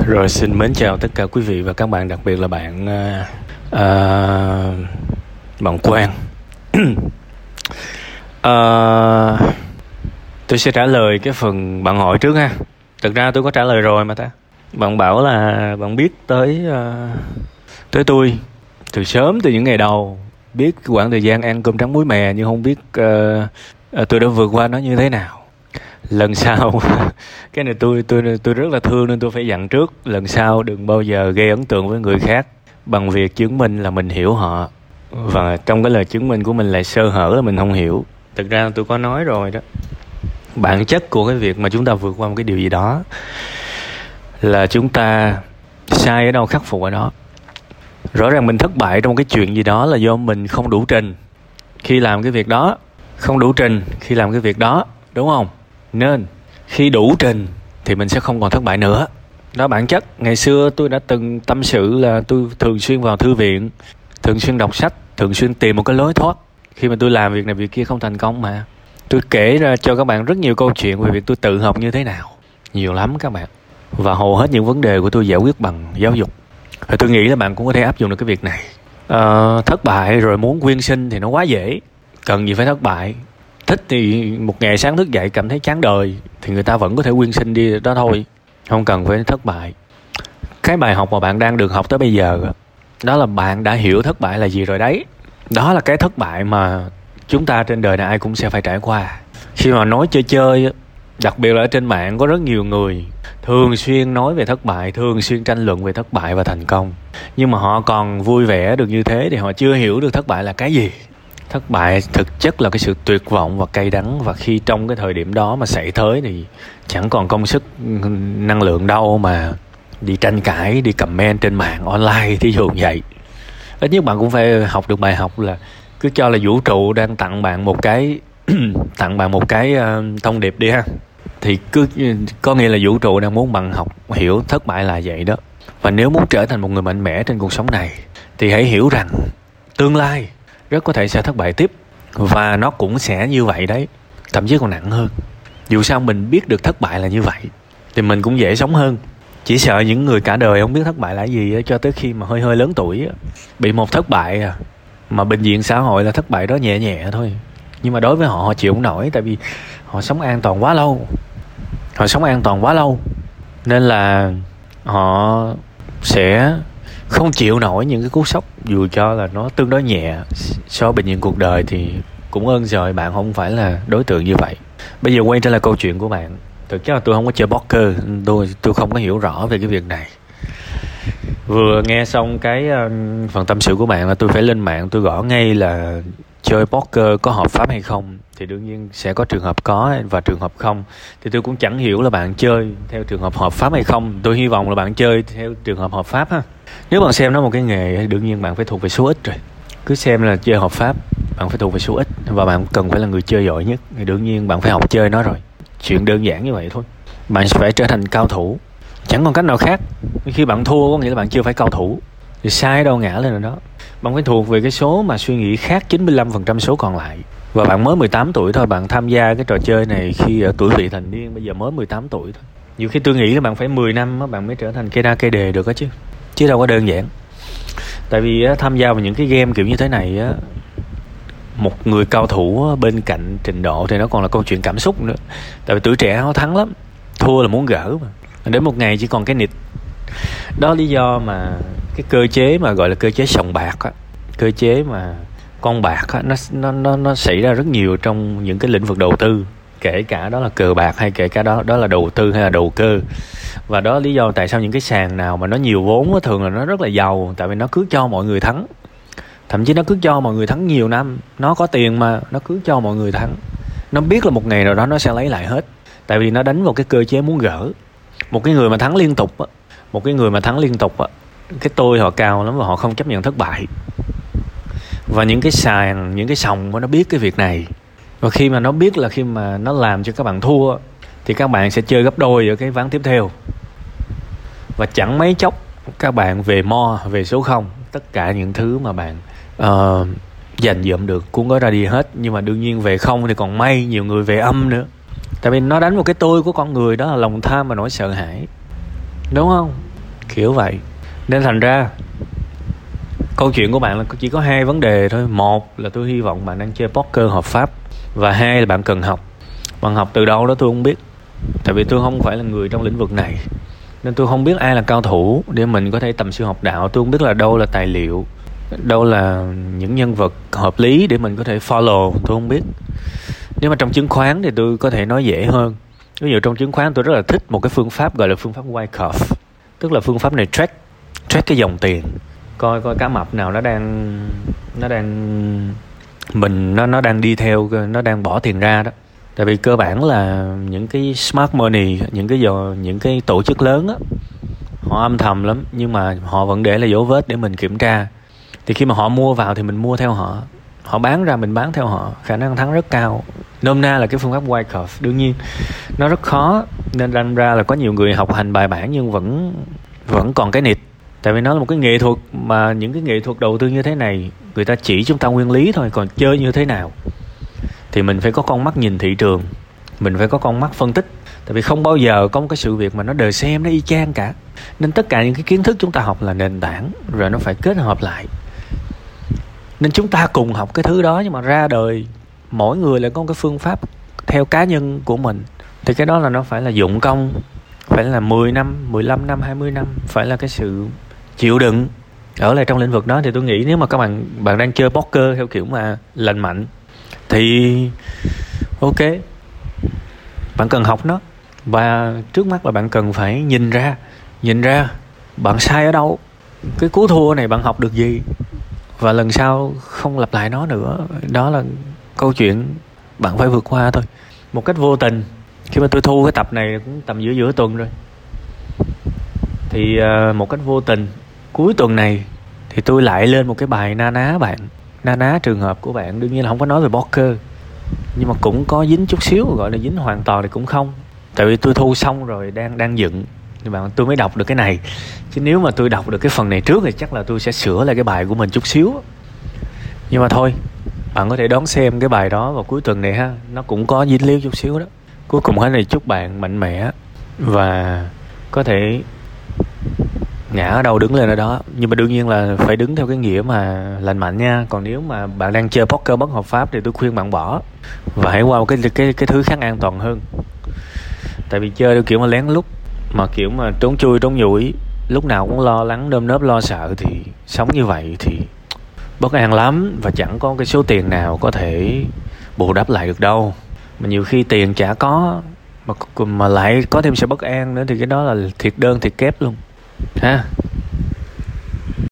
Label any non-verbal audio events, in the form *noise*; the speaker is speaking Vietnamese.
Rồi xin mến chào tất cả quý vị và các bạn, đặc biệt là bạn uh, uh, bạn Quang. uh, *clears throat* tôi sẽ trả lời cái phần bạn hỏi trước ha. Thực ra tôi có trả lời rồi mà ta. Bạn bảo là bạn biết tới uh, tới tôi từ sớm từ những ngày đầu biết khoảng thời gian ăn cơm trắng muối mè nhưng không biết uh, uh, tôi đã vượt qua nó như thế nào lần sau, *laughs* cái này tôi tôi tôi rất là thương nên tôi phải dặn trước. Lần sau đừng bao giờ gây ấn tượng với người khác. Bằng việc chứng minh là mình hiểu họ. Và trong cái lời chứng minh của mình lại sơ hở là mình không hiểu. Thực ra tôi có nói rồi đó. Bản chất của cái việc mà chúng ta vượt qua một cái điều gì đó là chúng ta sai ở đâu, khắc phục ở đó. Rõ ràng mình thất bại trong cái chuyện gì đó là do mình không đủ trình khi làm cái việc đó. Không đủ trình khi làm cái việc đó, đúng không? Nên khi đủ trình thì mình sẽ không còn thất bại nữa. Đó bản chất ngày xưa tôi đã từng tâm sự là tôi thường xuyên vào thư viện thường xuyên đọc sách thường xuyên tìm một cái lối thoát. Khi mà tôi làm việc này việc kia không thành công mà. Tôi kể ra cho các bạn rất nhiều câu chuyện về việc tôi tự học như thế nào. Nhiều lắm các bạn. Và hầu hết những vấn đề của tôi giải quyết bằng giáo dục. Và tôi nghĩ là bạn cũng có thể áp dụng được cái việc này. À, thất bại rồi muốn quyên sinh thì nó quá dễ. Cần gì phải thất bại? Thích thì một ngày sáng thức dậy cảm thấy chán đời, thì người ta vẫn có thể quyên sinh đi đó thôi. Không cần phải thất bại. Cái bài học mà bạn đang được học tới bây giờ đó là bạn đã hiểu thất bại là gì rồi đấy. Đó là cái thất bại mà chúng ta trên đời này ai cũng sẽ phải trải qua. Khi mà nói chơi chơi đặc biệt là ở trên mạng có rất nhiều người thường xuyên nói về thất bại, thường xuyên tranh luận về thất bại và thành công. Nhưng mà họ còn vui vẻ được như thế thì họ chưa hiểu được thất bại là cái gì thất bại thực chất là cái sự tuyệt vọng và cay đắng và khi trong cái thời điểm đó mà xảy tới thì chẳng còn công sức năng lượng đâu mà đi tranh cãi đi comment trên mạng online thí dụ vậy. Ít nhất bạn cũng phải học được bài học là cứ cho là vũ trụ đang tặng bạn một cái *clears throat* tặng bạn một cái uh, thông điệp đi ha. Thì cứ có nghĩa là vũ trụ đang muốn bạn học hiểu thất bại là vậy đó. Và nếu muốn trở thành một người mạnh mẽ trên cuộc sống này thì hãy hiểu rằng tương lai rất có thể sẽ thất bại tiếp. Và nó cũng sẽ như vậy đấy. Thậm chí còn nặng hơn. Dù sao mình biết được thất bại là như vậy, thì mình cũng dễ sống hơn. Chỉ sợ những người cả đời không biết thất bại là gì cho tới khi mà hơi hơi lớn tuổi bị một thất bại à. Mà bệnh viện xã hội là thất bại đó nhẹ nhẹ thôi. Nhưng mà đối với họ họ chịu không nổi, tại vì họ sống an toàn quá lâu. Họ sống an toàn quá lâu. Nên là họ sẽ không chịu nổi những cái cú sốc, dù cho là nó tương đối nhẹ, so với bình viện cuộc đời thì cũng ơn rồi bạn không phải là đối tượng như vậy. Bây giờ quay trở lại câu chuyện của bạn. Thực chất là tôi không có chơi poker, tôi tôi không có hiểu rõ về cái việc này. Vừa nghe xong cái ờ, phần tâm sự của bạn là tôi phải lên mạng, tôi gõ ngay là chơi poker có hợp pháp hay không thì đương nhiên sẽ có trường hợp có và trường hợp không. Thì tôi cũng chẳng hiểu là bạn chơi theo trường hợp hợp pháp hay không. Tôi hy vọng là bạn chơi theo trường hợp hợp pháp ha. Nếu bạn xem nó một cái nghề, đương nhiên bạn phải thuộc về số ít rồi. Cứ xem là chơi hợp pháp, bạn phải thuộc về số ít và bạn cần phải là người chơi giỏi nhất. Thì đương nhiên bạn phải học chơi nó rồi. Chuyện đơn giản như vậy thôi. Bạn phải trở thành cao thủ. Chẳng còn cách nào khác. Khi bạn thua có nghĩa là bạn chưa phải cao thủ. Thì sai đâu ngã lên rồi đó. Bạn phải thuộc về cái số mà suy nghĩ khác 95% số còn lại và bạn mới 18 tuổi thôi bạn tham gia cái trò chơi này khi ở tuổi vị thành niên bây giờ mới 18 tuổi thôi. Nhiều khi tôi nghĩ là bạn phải 10 năm á bạn mới trở thành cây đa cây đề được á chứ. Chứ đâu có đơn giản. Tại vì á, tham gia vào những cái game kiểu như thế này á một người cao thủ bên cạnh trình độ thì nó còn là câu chuyện cảm xúc nữa. Tại vì tuổi trẻ nó thắng lắm thua là muốn gỡ mà. Đến một ngày chỉ còn cái nịt. Đó lý do mà cái cơ chế mà gọi là cơ chế sòng bạc á cơ chế mà con bạc á nó nó nó nó xảy ra rất nhiều trong những cái lĩnh vực đầu tư. Kể cả đó là cờ bạc hay kể cả đó đó là đầu tư hay là đầu cơ. Và đó là lý do tại sao những cái sàn nào mà nó nhiều vốn á, thường là nó rất là giàu tại vì nó cứ cho mọi người thắng. Thậm chí nó cứ cho mọi người thắng nhiều năm. Nó có tiền mà nó cứ cho mọi người thắng. Nó biết là một ngày nào đó nó sẽ lấy lại hết. Tại vì nó đánh vào cái cơ chế muốn gỡ. Một cái người mà thắng liên tục á một cái người mà thắng liên tục á cái tôi họ cao lắm và họ không chấp nhận thất bại và những cái sàn những cái sòng nó biết cái việc này. Và khi mà nó biết là khi mà nó làm cho các bạn thua thì các bạn sẽ chơi gấp đôi ở cái ván tiếp theo. Và chẳng mấy chốc các bạn về mo về số không tất cả những thứ mà bạn uh, dành dụm được cũng có ra đi hết. Nhưng mà đương nhiên về không thì còn may nhiều người về âm nữa. Tại vì nó đánh một cái tôi của con người đó là lòng tham và nỗi sợ hãi. Đúng không? Kiểu vậy. Nên thành ra câu chuyện của bạn là chỉ có hai vấn đề thôi. Một là tôi hy vọng bạn đang chơi poker hợp pháp và hai là bạn cần học. Bạn học từ đâu đó tôi không biết. Tại vì tôi không phải là người trong lĩnh vực này. Nên tôi không biết ai là cao thủ để mình có thể tầm siêu học đạo. Tôi không biết là đâu là tài liệu, đâu là những nhân vật hợp lý để mình có thể follow. Tôi không biết. Nếu mà trong chứng khoán thì tôi có thể nói dễ hơn. Ví dụ trong chứng khoán tôi rất là thích một cái phương pháp gọi là phương pháp Wyckoff. Tức là phương pháp này track track cái dòng tiền coi coi cá mập nào nó đang nó đang, mình, nó nó đang đi theo, nó đang bỏ tiền ra đó. Tại vì cơ bản là những cái smart money, những cái giờ những cái tổ chức lớn á, họ âm thầm lắm, nhưng mà họ vẫn để là dấu vết để mình kiểm tra. Thì khi mà họ mua vào thì mình mua theo họ. Họ bán ra mình bán theo họ, khả năng thắng rất cao. Nôm na là cái phương pháp white curve. Đương nhiên, nó rất khó, nên đâm ra là có nhiều người học hành bài bản nhưng vẫn vẫn còn cái nịt tại vì nó là một cái nghệ thuật mà những cái nghệ thuật đầu tư như thế này người ta chỉ chúng ta nguyên lý thôi còn chơi như thế nào? Thì mình phải có con mắt nhìn thị trường mình phải có con mắt phân tích. Tại vì không bao giờ có một cái sự việc mà nó đời xem nó y chang cả. Nên tất cả những cái kiến thức chúng ta học là nền tảng rồi nó phải kết hợp lại. Nên chúng ta cùng học cái thứ đó nhưng mà ra đời mỗi người lại có một cái phương pháp theo cá nhân của mình. Thì cái đó là nó phải là dụng công phải là 10 năm, 15 năm, 20 năm phải là cái sự chịu đựng. Ở lại trong lĩnh vực đó thì tôi nghĩ nếu mà các bạn bạn đang chơi poker theo kiểu mà lành mạnh thì ok, bạn cần học nó. Và trước mắt là bạn cần phải nhìn ra nhìn ra bạn sai ở đâu, cái cú thua này bạn học được gì. Và lần sau không lặp lại nó nữa. Đó là câu chuyện bạn phải vượt qua thôi. Một cách vô tình, khi mà tôi thu cái tập này cũng tầm giữa giữa tuần rồi. Thì à, một cách vô tình cuối tuần này thì tôi lại lên một cái bài na ná bạn. Na ná trường hợp của bạn, đương nhiên là không có nói về poker, nhưng mà cũng có dính chút xíu, gọi là dính hoàn toàn thì cũng không. Tại vì tôi thu xong rồi đang đang dựng nhưng mà tôi mới đọc được cái này. Chứ nếu mà tôi đọc được cái phần này trước thì chắc là tôi sẽ sửa lại cái bài của mình chút xíu. Nhưng mà thôi, bạn có thể đón xem cái bài đó vào cuối tuần này ha. Nó cũng có dính líu chút xíu đó. Cuối cùng hết này chúc bạn mạnh mẽ và có thể ngã ở đâu đứng lên ở đó. Nhưng mà đương nhiên là phải đứng theo cái nghĩa mà lành mạnh nha. Còn nếu mà bạn đang chơi poker bất hợp pháp thì tôi khuyên bạn bỏ và hãy qua một cái cái cái thứ khác an toàn hơn. Tại vì chơi theo kiểu mà lén lút, mà kiểu mà trốn chui, trốn nhủi, lúc nào cũng lo lắng đơm nớp lo sợ thì sống như vậy thì bất an lắm. Và chẳng có cái số tiền nào có thể bù đắp lại được đâu. Mà nhiều khi tiền chả có, mà mà lại có thêm sự bất an nữa thì cái đó là thiệt đơn, thiệt kép luôn. 看